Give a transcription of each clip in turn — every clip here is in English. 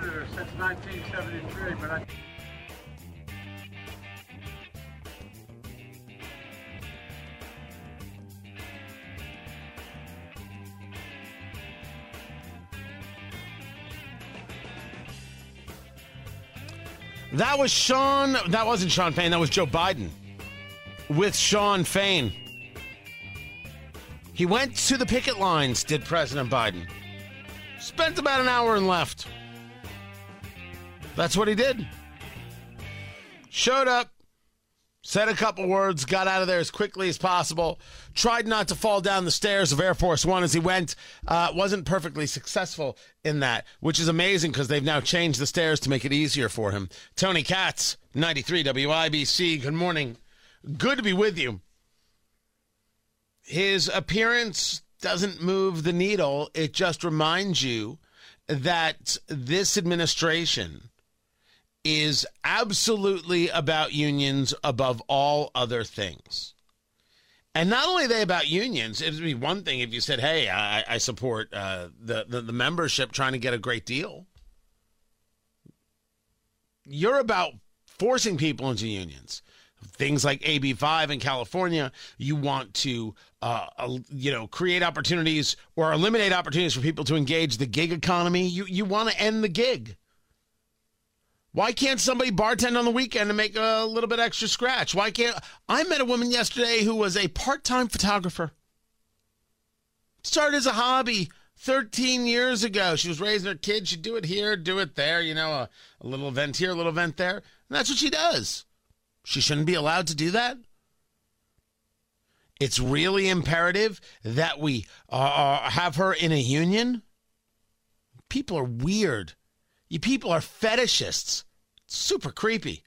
senator since 1973, but I. That was Sean. That wasn't Shawn Fain. That was Joe Biden with Shawn Fain. He went to the picket lines, did President Biden. Spent about an hour and left. That's what he did. Showed up, said a couple words, got out of there as quickly as possible, tried not to fall down the stairs of Air Force One as he went. Uh, wasn't perfectly successful in that, which is amazing because they've now changed the stairs to make it easier for him. Tony Katz, 93 WIBC, good morning. Good to be with you. His appearance doesn't move the needle, it just reminds you that this administration is absolutely about unions above all other things. And not only they about unions, it would be one thing if you said, hey, I, I support uh, the, the, the membership trying to get a great deal. You're about forcing people into unions. Things like AB5 in California, you want to, uh, you know, create opportunities or eliminate opportunities for people to engage the gig economy. You you want to end the gig. Why can't somebody bartend on the weekend and make a little bit extra scratch? Why can't I met a woman yesterday who was a part-time photographer. Started as a hobby 13 years ago. She was raising her kids. She'd do it here, do it there, you know, a, a little event here, a little event there. And that's what she does. She shouldn't be allowed to do that. It's really imperative that we uh, uh have her in a union. People are weird. You people are fetishists. Super creepy.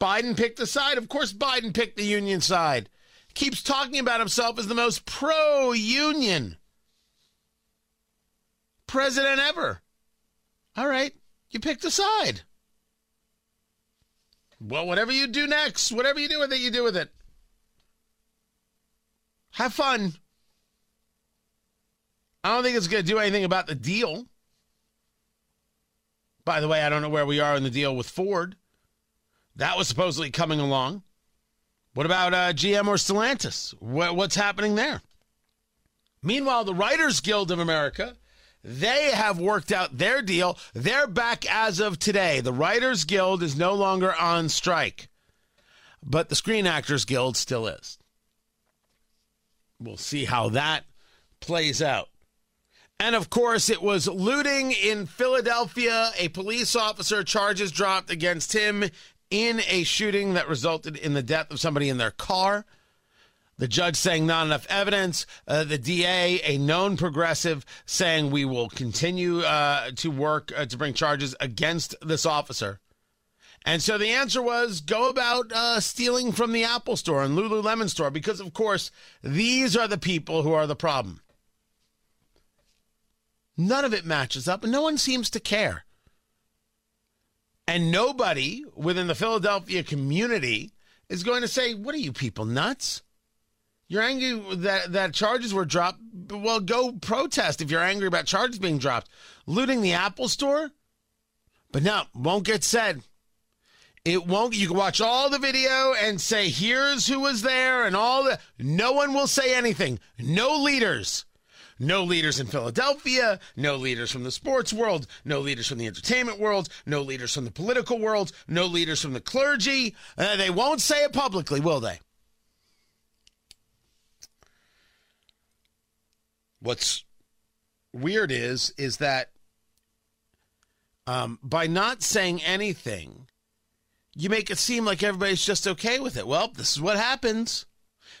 Biden picked the side. Of course, Biden picked the union side. Keeps talking about himself as the most pro union president ever. All right, you picked a side. Well, whatever you do next, whatever you do with it, you do with it. Have fun. I don't think it's going to do anything about the deal. By the way, I don't know where we are in the deal with Ford. That was supposedly coming along. What about uh, GM or Stellantis? What, what's happening there? Meanwhile, the Writers Guild of America, they have worked out their deal. They're back as of today. The Writers Guild is no longer on strike, but the Screen Actors Guild still is. We'll see how that plays out. And of course, it was looting in Philadelphia. A police officer charges dropped against him in a shooting that resulted in the death of somebody in their car. The judge saying not enough evidence. Uh, the DA, a known progressive, saying we will continue uh, to work uh, to bring charges against this officer. And so the answer was go about uh, stealing from the Apple store and Lululemon store because, of course, these are the people who are the problem. None of it matches up, and no one seems to care. And nobody within the Philadelphia community is going to say, What are you people nuts? You're angry that, that charges were dropped. Well, go protest if you're angry about charges being dropped. Looting the Apple store? But no, won't get said. It won't. You can watch all the video and say, here's who was there and all the. No one will say anything. No leaders. No leaders in Philadelphia, no leaders from the sports world, no leaders from the entertainment world, no leaders from the political world, no leaders from the clergy. Uh, they won't say it publicly, will they? What's weird is is that um, by not saying anything, you make it seem like everybody's just okay with it. Well, this is what happens.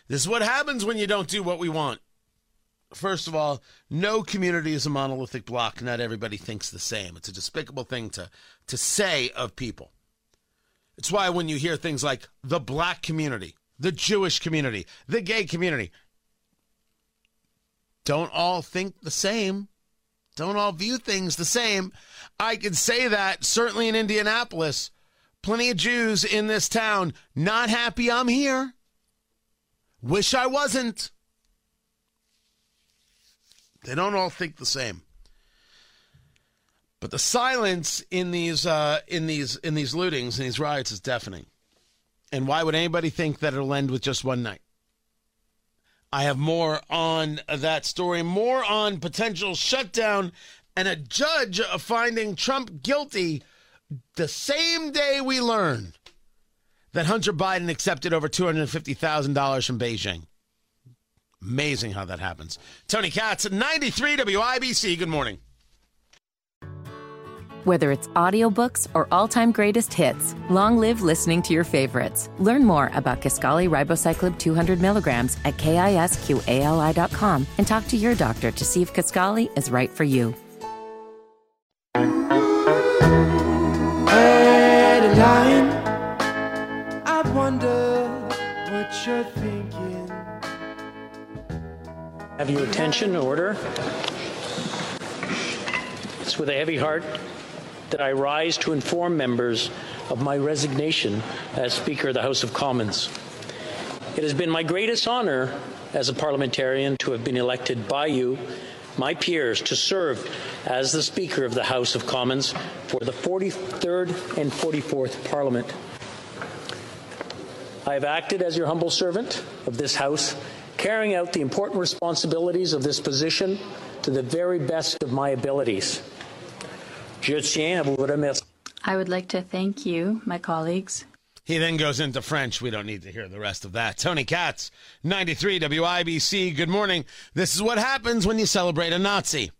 This is what happens when you don't do what we want. First of all, no community is a monolithic block. Not everybody thinks the same. It's a despicable thing to, to say of people. It's why when you hear things like the black community, the Jewish community, the gay community, don't all think the same. Don't all view things the same. I can say that certainly in Indianapolis. Plenty of Jews in this town not happy I'm here. Wish I wasn't. They don't all think the same. But the silence in these uh, in these in these lootings and these riots is deafening. And why would anybody think that it'll end with just one night? I have more on that story, more on potential shutdown, and a judge finding Trump guilty the same day we learn that Hunter Biden accepted over $250,000 from Beijing. Amazing how that happens. Tony Katz, 93 WIBC. Good morning. Whether it's audiobooks or all-time greatest hits, long live listening to your favorites. Learn more about Kisqali Ribociclib 200 milligrams at kisqali.com and talk to your doctor to see if Kisqali is right for you. Have your attention, order. It's with a heavy heart that I rise to inform members of my resignation as Speaker of the House of Commons. It has been my greatest honor as a parliamentarian to have been elected by you, my peers, to serve as the Speaker of the House of Commons for the 43rd and 44th Parliament. I have acted as your humble servant of this House, carrying out the important responsibilities of this position to the very best of my abilities. Je tiens à vous remercier. I would like to thank you, my colleagues. He then goes into French. We don't need to hear the rest of that. Tony Katz, 93 WIBC. Good morning. This is what happens when you celebrate a Nazi.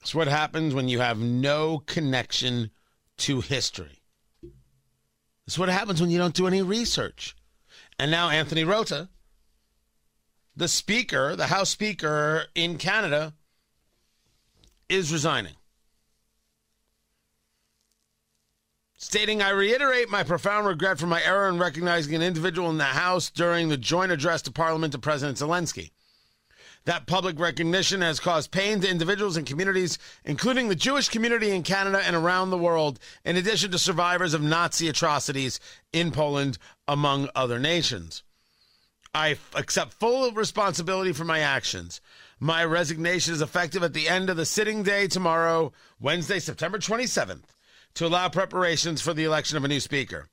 It's what happens when you have no connection to history. It's what happens when you don't do any research. And now Anthony Rota, the speaker, the House Speaker in Canada, is resigning. stating, I reiterate my profound regret for my error in recognizing an individual in the House during the joint address to Parliament to President Zelensky. That public recognition has caused pain to individuals and communities, including the Jewish community in Canada and around the world, in addition to survivors of Nazi atrocities in Poland, among other nations. I accept full responsibility for my actions. My resignation is effective at the end of the sitting day tomorrow, Wednesday, September 27th to allow preparations for the election of a new speaker.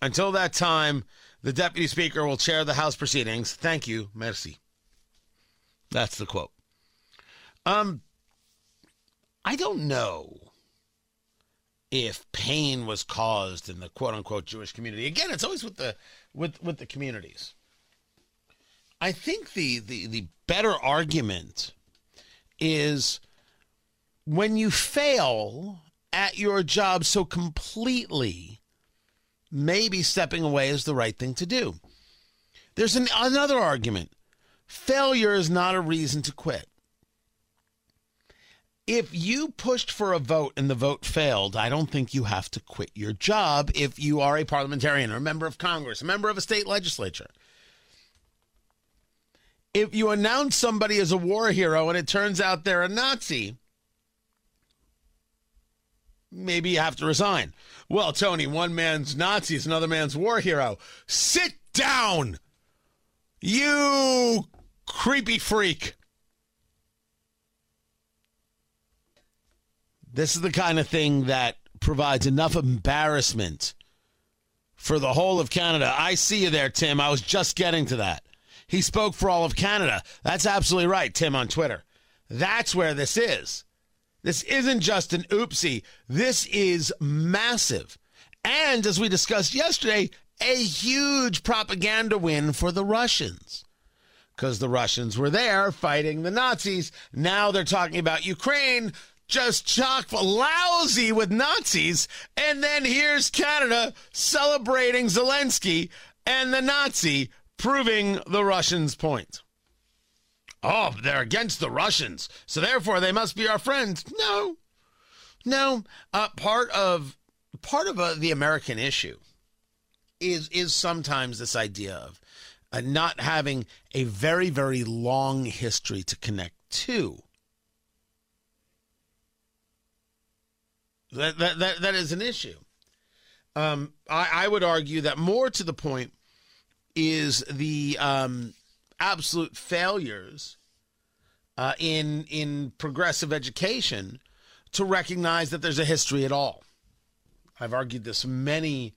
Until that time, the deputy speaker will chair the House proceedings. Thank you. Merci. That's the quote. Um, I don't know if pain was caused in the quote unquote Jewish community. Again, it's always with the with with the communities. I think the the the better argument is when you fail at your job so completely, maybe stepping away is the right thing to do. There's an, another argument failure is not a reason to quit. If you pushed for a vote and the vote failed, I don't think you have to quit your job if you are a parliamentarian or a member of Congress, a member of a state legislature. If you announce somebody as a war hero and it turns out they're a Nazi, maybe you have to resign. Well, Tony, one man's Nazi is another man's war hero. Sit down, you creepy freak. This is the kind of thing that provides enough embarrassment for the whole of Canada. I see you there, Tim. I was just getting to that. He spoke for all of Canada. That's absolutely right, Tim on Twitter. That's where this is. This isn't just an oopsie. This is massive. And as we discussed yesterday, a huge propaganda win for the Russians. Because the Russians were there fighting the Nazis. Now they're talking about Ukraine just chock lousy with Nazis. And then here's Canada celebrating Zelensky and the Nazi proving the Russians' point. Oh, they're against the Russians, so therefore they must be our friends. No, no. Uh, part of part of uh, the American issue is is sometimes this idea of uh, not having a very very long history to connect to. That that that, that is an issue. Um, I, I would argue that more to the point is the um, absolute failures uh, in in progressive education to recognize that there's a history at all. I've argued this many,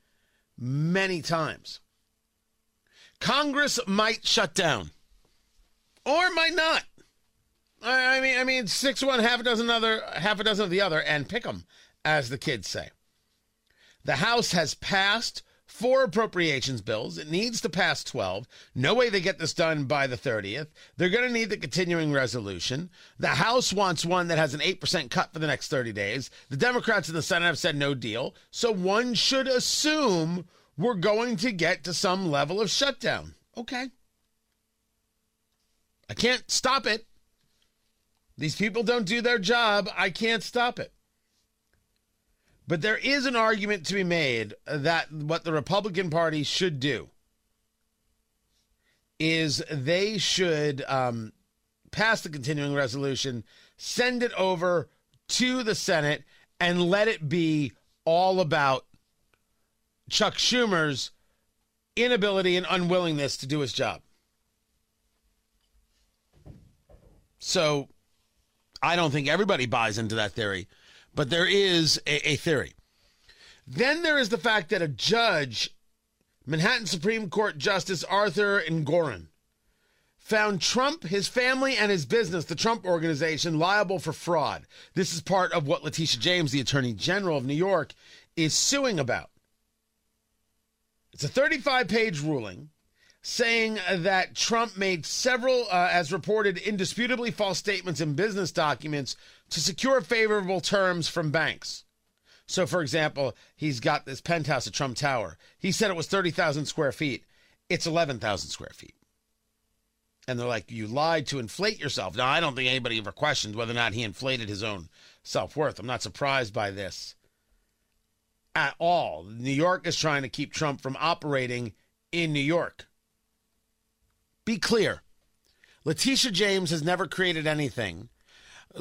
many times. Congress might shut down, or might not. I, I mean, I mean, six one, half a dozen other, half a dozen of the other, and pick 'em, as the kids say. The House has passed four appropriations bills. It needs to pass 12. No way they get this done by the 30th. They're going to need the continuing resolution. The House wants one that has an 8% cut for the next 30 days. The Democrats in the Senate have said no deal. So one should assume we're going to get to some level of shutdown. Okay. I can't stop it. These people don't do their job. I can't stop it. But there is an argument to be made that what the Republican Party should do is they should um, pass the continuing resolution, send it over to the Senate, and let it be all about Chuck Schumer's inability and unwillingness to do his job. So I don't think everybody buys into that theory but there is a, a theory. Then there is the fact that a judge, Manhattan Supreme Court Justice Arthur Engoron, found Trump, his family, and his business, the Trump Organization, liable for fraud. This is part of what Letitia James, the Attorney General of New York, is suing about. It's a 35 page ruling saying that Trump made several, uh, as reported, indisputably false statements in business documents to secure favorable terms from banks. So, for example, he's got this penthouse at Trump Tower. He said it was 30,000 square feet. It's 11,000 square feet. And they're like, you lied to inflate yourself. Now, I don't think anybody ever questioned whether or not he inflated his own self worth. I'm not surprised by this at all. New York is trying to keep Trump from operating in New York. Be clear Letitia James has never created anything.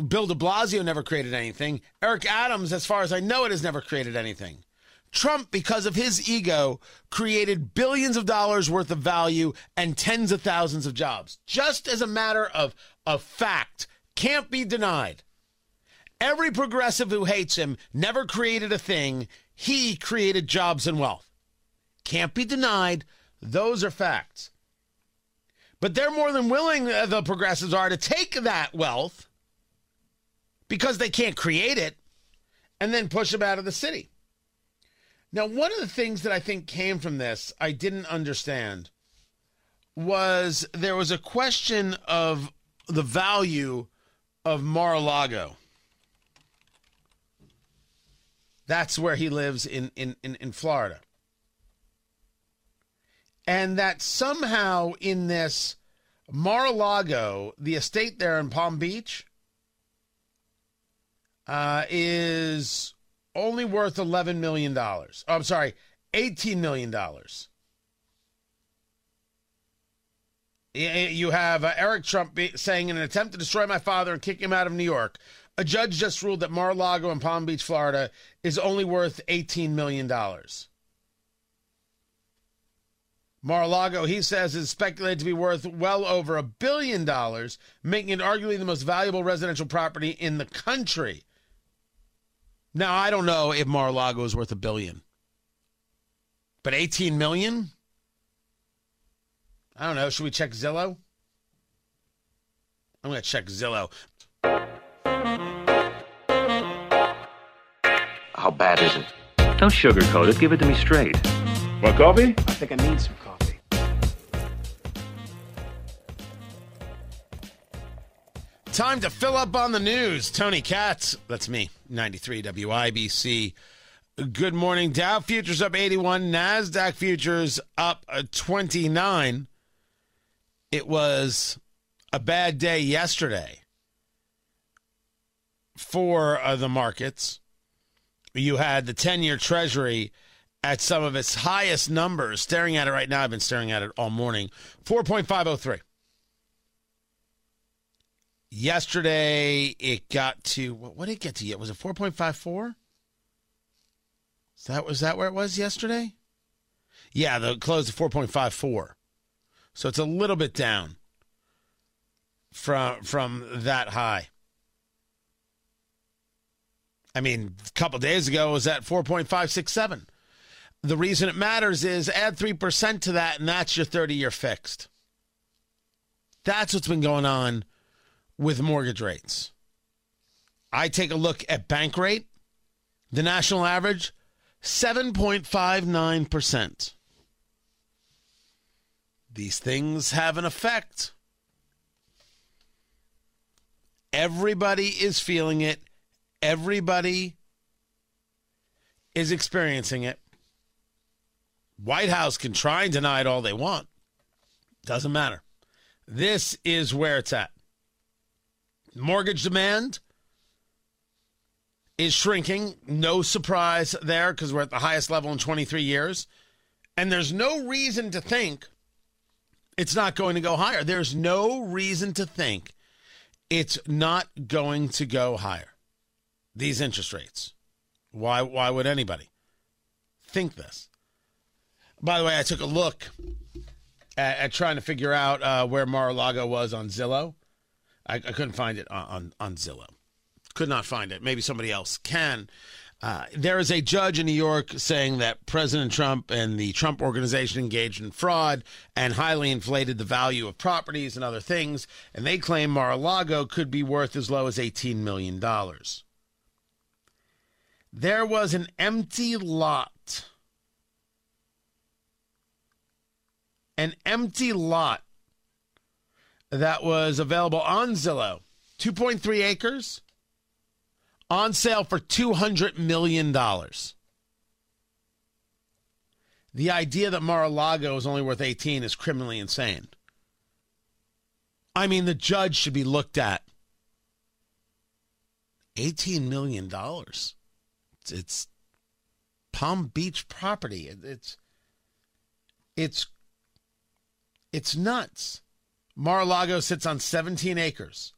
Bill de Blasio never created anything. Eric Adams, as far as I know it, has never created anything. Trump, because of his ego, created billions of dollars worth of value and tens of thousands of jobs. Just as a matter of, of fact, can't be denied. Every progressive who hates him never created a thing. He created jobs and wealth. Can't be denied. Those are facts. But they're more than willing, uh, the progressives are, to take that wealth because they can't create it and then push them out of the city. Now, one of the things that I think came from this, I didn't understand, was there was a question of the value of Mar a Lago. That's where he lives in, in, in, in Florida. And that somehow in this Mar a Lago, the estate there in Palm Beach, uh, is only worth $11 million. Oh, I'm sorry, $18 million. You have uh, Eric Trump saying, in an attempt to destroy my father and kick him out of New York, a judge just ruled that Mar-a-Lago in Palm Beach, Florida is only worth $18 million. Mar-a-Lago, he says, is speculated to be worth well over a billion dollars, making it arguably the most valuable residential property in the country. Now, I don't know if Mar-a-Lago is worth a billion. But 18 million? I don't know. Should we check Zillow? I'm going to check Zillow. How bad is it? Don't sugarcoat it. Give it to me straight. Want coffee? I think I need some coffee. Time to fill up on the news. Tony Katz, that's me, 93 WIBC. Good morning. Dow futures up 81, NASDAQ futures up uh, 29. It was a bad day yesterday for uh, the markets. You had the 10 year Treasury at some of its highest numbers. Staring at it right now, I've been staring at it all morning 4.503. Yesterday, it got to what, what did it get to yet? Was it 4.54? Is that was that where it was yesterday? Yeah, the close at 4.54. So it's a little bit down from from that high. I mean, a couple days ago was at 4.567. The reason it matters is add 3% to that and that's your 30-year fixed. That's what's been going on with mortgage rates. I take a look at bank rate, the national average 7.59%. These things have an effect. Everybody is feeling it. Everybody is experiencing it. White House can try and deny it all they want. Doesn't matter. This is where it's at. Mortgage demand is shrinking. No surprise there because we're at the highest level in 23 years. And there's no reason to think it's not going to go higher. There's no reason to think it's not going to go higher. These interest rates. Why why would anybody think this? By the way, I took a look at, at trying to figure out uh, where Mar-a-Lago was on Zillow. I, I couldn't find it on, on, on Zillow. Could not find it. Maybe somebody else can. Uh, there is a judge in New York saying that President Trump and the Trump organization engaged in fraud and highly inflated the value of properties and other things. And they claim Mar a Lago could be worth as low as $18 million. There was an empty lot. An empty lot that was available on Zillow 2.3 acres on sale for $200 million. The idea that Mar-a-Lago is only worth 18 is criminally insane. I mean, the judge should be looked at. $18 million. It's, it's Palm Beach property. It's it's it's nuts. Mar-a-Lago sits on 17 acres.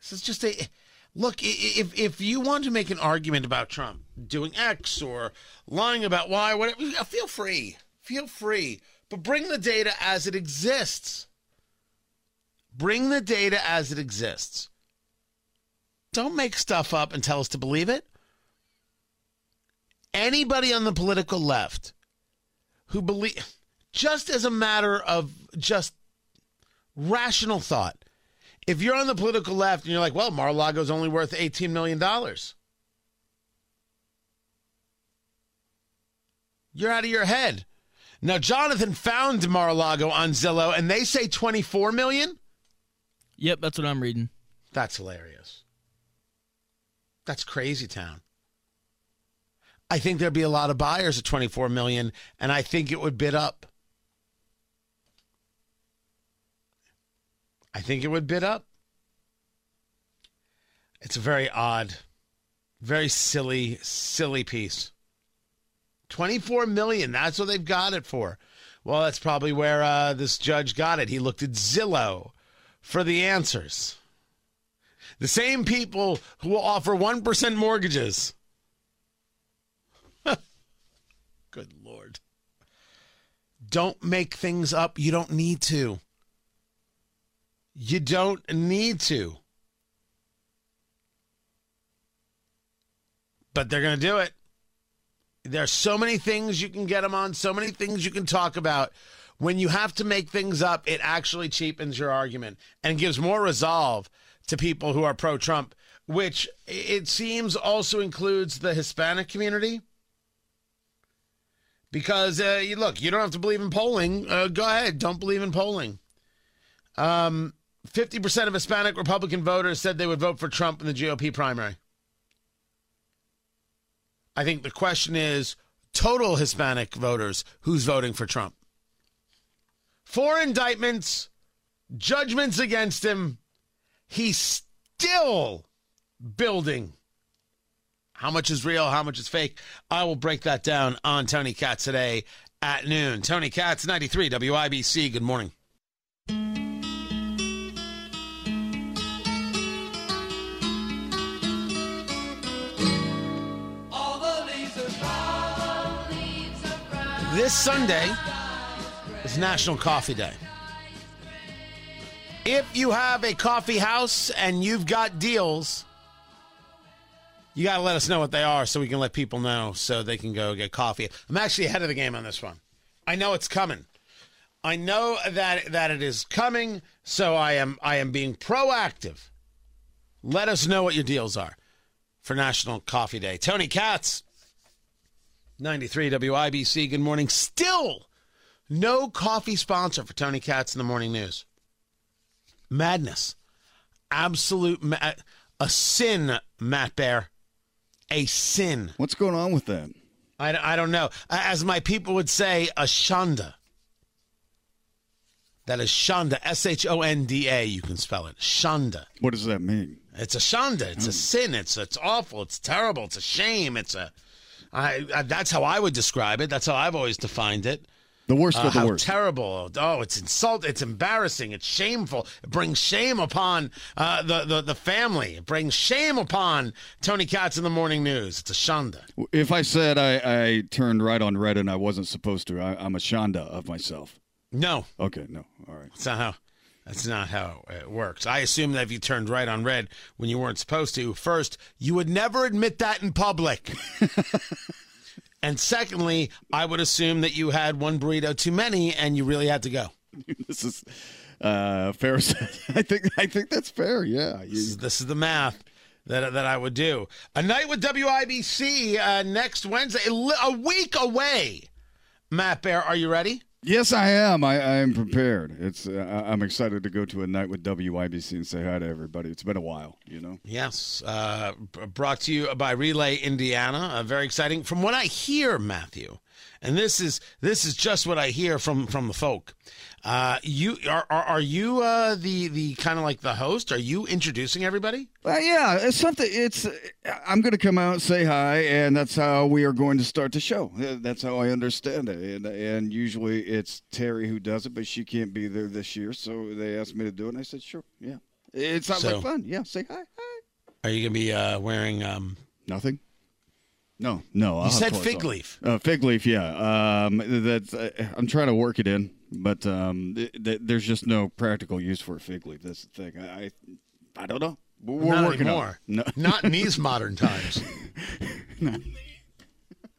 This is just a look. If if you want to make an argument about Trump doing X or lying about Y, whatever, uh, feel free, feel free, but bring the data as it exists. Bring the data as it exists. Don't make stuff up and tell us to believe it. Anybody on the political left who believe, just as a matter of just rational thought, if you're on the political left and you're like, well, Mar-a-Lago's only worth $18 million, you're out of your head. Now, Jonathan found Mar-a-Lago on Zillow, and they say 24 million. Yep, that's what I'm reading. That's hilarious. That's crazy town. I think there'd be a lot of buyers at 24 million, and I think it would bid up. I think it would bid up. It's a very odd, very silly, silly piece. 24 million, that's what they've got it for. Well, that's probably where uh, this judge got it. He looked at Zillow for the answers. The same people who will offer 1% mortgages. Good Lord. Don't make things up. You don't need to. You don't need to. But they're going to do it. There's so many things you can get them on, so many things you can talk about. When you have to make things up, it actually cheapens your argument and gives more resolve to people who are pro Trump, which it seems also includes the Hispanic community. Because, uh, you- look, you don't have to believe in polling. Uh, go ahead, don't believe in polling. Um, 50% of Hispanic Republican voters said they would vote for Trump in the GOP primary. I think the question is total Hispanic voters who's voting for Trump. Four indictments, judgments against him. He's still building. How much is real? How much is fake? I will break that down on Tony Katz today at noon. Tony Katz, 93 WIBC. Good morning. This Sunday is National Coffee Day. If you have a coffee house and you've got deals, you got to let us know what they are so we can let people know so they can go get coffee. I'm actually ahead of the game on this one. I know it's coming. I know that that it is coming, so I am I am being proactive. Let us know what your deals are for National Coffee Day. Tony Katz, 93 WIBC. Good morning. Still no coffee sponsor for Tony Katz in the morning news. Madness. Absolute ma- a sin, Matt Bear. A sin. What's going on with that? I, I don't know. As my people would say, a shonda. That is shonda. S H O N D A. You can spell it. Shonda. What does that mean? It's a shonda. It's a hmm. sin. It's it's awful. It's terrible. It's a shame. It's a. I, I that's how I would describe it. That's how I've always defined it. The worst Uh, of the how worst. terrible! Oh, it's insult. It's embarrassing. It's shameful. It brings shame upon uh, the, the the family. It brings shame upon Tony Katz in the morning news. It's a shanda. if I said I, I turned right on red and I wasn't supposed to, I, I'm a shanda of myself. No, Okay, no. All right. that's not how. That's not how it works. I assume that if you turned right on red when you weren't supposed to, first, you would never admit that in public. and secondly, I would assume that you had one burrito too many and you really had to go. this is uh, fair. I think I think that's fair. Yeah. This is, this is the math that that I would do. A night with WIBC uh, next Wednesday, a a week away. Matt Bear, are you ready? Yes, I am. I, I am prepared. It's. Uh, I'm excited to go to a night with WIBC and say hi to everybody. It's been a while, you know. Yes. Uh, brought to you by Relay Indiana. Uh, very exciting. From what I hear, Matthew, and this is this is just what I hear from from the folk. Uh, you are are, are you uh, the the kind of like the host? Are you introducing everybody? Uh, yeah, it's something. It's. I'm going to come out, say hi, and that's how we are going to start the show. Uh, That's how I understand it. And and usually it's Terry who does it, but she can't be there this year, so they asked me to do it, and I said sure. Yeah, it sounds So- like fun. Yeah, say hi. Hi. Are you gonna be uh, wearing? Um, Nothing. No, no. I'll have said fig leaf. Uh, fig leaf, yeah. Um, that's. Uh, I'm trying to work it in, but um, th- th- there's just no practical use for a fig leaf. That's the thing. I, I, I don't know. We're Not working anymore. on it. No, Not in these modern times.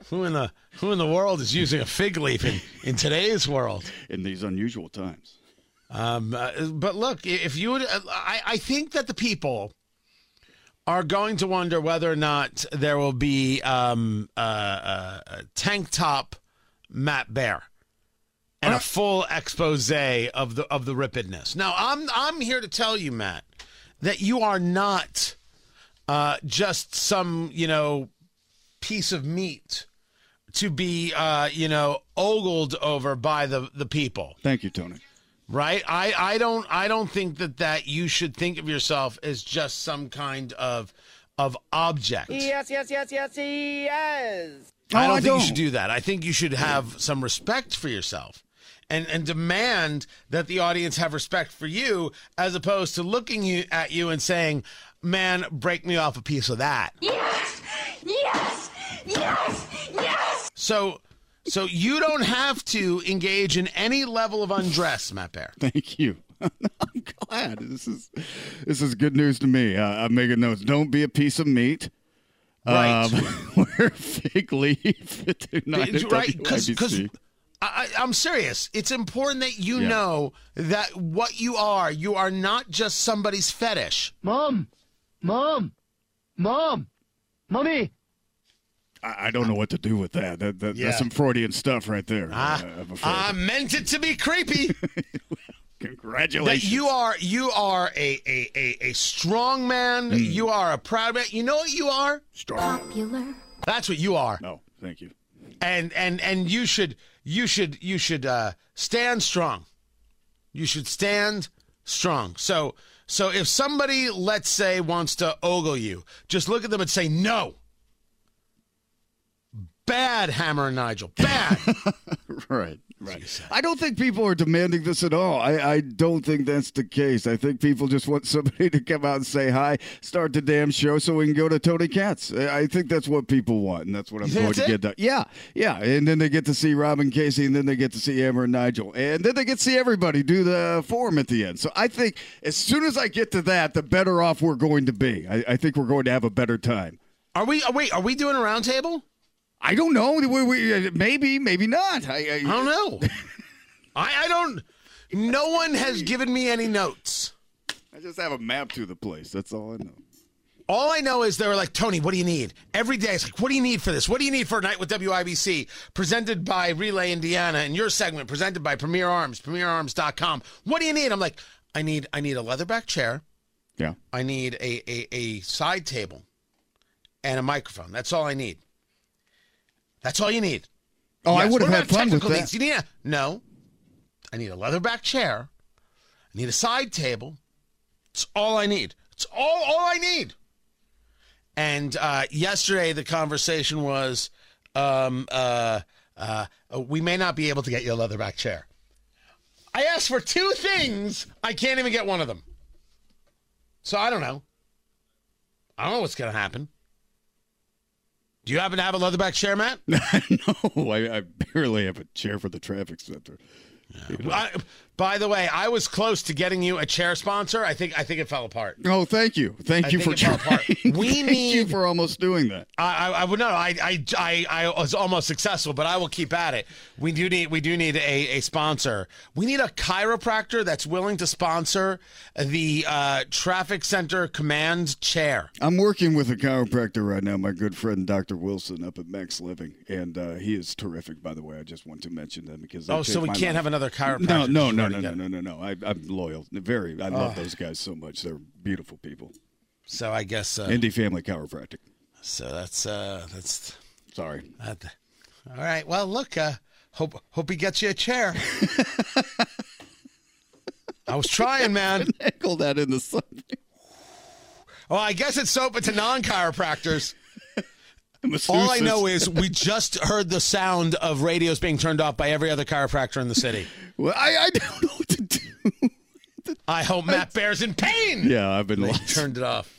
who in the who in the world is using a fig leaf in, in today's world? in these unusual times. Um, uh, but look, if you would, uh, I, I think that the people are going to wonder whether or not there will be um, uh, uh, a tank top Matt Bear and a full expose of the of the rippedness. Now, I'm I'm here to tell you, Matt, that you are not uh, just some you know piece of meat to be uh, you know ogled over by the the people Thank you, Tony. Right? I i don't i don't think that that you should think of yourself as just some kind of of object. Yes, yes, yes, yes, yes. i Oh, don't I think you don't. should do that. I think you should have some respect for yourself and and demand that the audience have respect for you as opposed to looking you at you and saying man break me off a piece of that. Yes, yes, yes, yes. so so you don't have to engage in any level of undress matt bear Thank you. I'm glad. This is this is good news to me. Uh, I'm making notes. Don't be a piece of meat. Right. Um, wear fig leaf tonight at right? Because I, I, I'm serious. It's important that you Yeah. know that what you are, you are not just somebody's fetish. Mom, mom, mom, mommy. I, I don't know what to do with that. that, that Yeah. That's some Freudian stuff right there. Ah, uh, I'm. I meant it to be creepy. that Congratulations. you are you are a a, a, a strong man. Hmm. You are a proud man. You know what you are? Strong. Popular. That's what you are. No, thank you. And and and you should you should you should uh, stand strong. You should stand strong. So so if somebody let's say wants to ogle you, just look at them and say no. Bad Hammer and Nigel. Bad. Right, right. I don't think people are demanding this at all. I, I don't think that's the case. I think people just want somebody to come out and say hi, start the damn show so we can go to Tony Katz. I think that's what people want, and that's what I'm think going to get done. Yeah, yeah. And then they get to see Robin Casey, and then they get to see Hammer and Nigel, and then they get to see everybody do the forum at the end. So I think as soon as I get to that, the better off we're going to be. I, I think we're going to have a better time. Are we? oh, wait, are we doing a roundtable? I don't know. We, we, uh, maybe, maybe not. I, I, I don't know. I, I don't. No one has given me any notes. I just have a map to the place. That's all I know. All I know is they were like, Tony, what do you need? Every day it's like, what do you need for this? What do you need for a night with WIBC? Presented by Relay Indiana and your segment presented by Premier Arms, premierarms.com. What do you need? I'm like, I need I need a leatherback chair. Yeah. I need a, a, a side table and a microphone. That's all I need. That's all you need. Oh, I Yes. would have had fun with technical that. things? You need a, no. I need a leatherback chair. I need a side table. It's all I need. It's all all I need. And uh, yesterday the conversation was, um, uh, uh, we may not be able to get you a leatherback chair. I asked for two things. I can't even get one of them. So I don't know. I don't know what's going to happen. Do you happen to have a leatherback chair, Matt? no, I, I barely have a chair for the traffic center. I, by the way, I was close to getting you a chair sponsor. I think I think it fell apart. Oh, thank you, thank I you for it fell apart. trying. We thank need- you for almost doing that. I, I, I would know. I, I, I, I was almost successful, but I will keep at it. We do need, we do need a, a sponsor. We need a chiropractor that's willing to sponsor the uh, traffic center command chair. I'm working with a chiropractor right now, my good friend Dr. Wilson up at Max Living, and uh, he is terrific. By the way, I just want to mention that because Oh, so we can't life. have another chiropractor. No, no, You've no, no, no, no, no, no. I, I'm loyal. Very, I love Oh. those guys so much. They're beautiful people. So I guess. Uh, Indie Family Chiropractic. so that's uh, that's. Sorry. All right. Well, look. Uh, hope hope he gets you a chair. I was trying, man. Echo that in the sun. Well, I guess it's open to non-chiropractors. Masseuses. All I know is we just heard the sound of radios being turned off by every other chiropractor in the city. Well, I, I don't know what to do. I hope Matt Bear's in pain. Yeah, I've been lost. turned it off.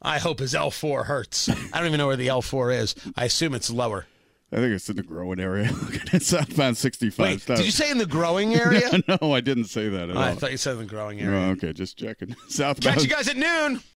I hope his L4 hurts. I don't even know where the L4 is. I assume it's lower. I think it's in the growing area. Look at southbound 65. Wait, Stop. did you say in the growing area? no, I didn't say that at I all. thought you said in the growing Oh, area. okay, just checking. Southbound. Catch you guys at noon.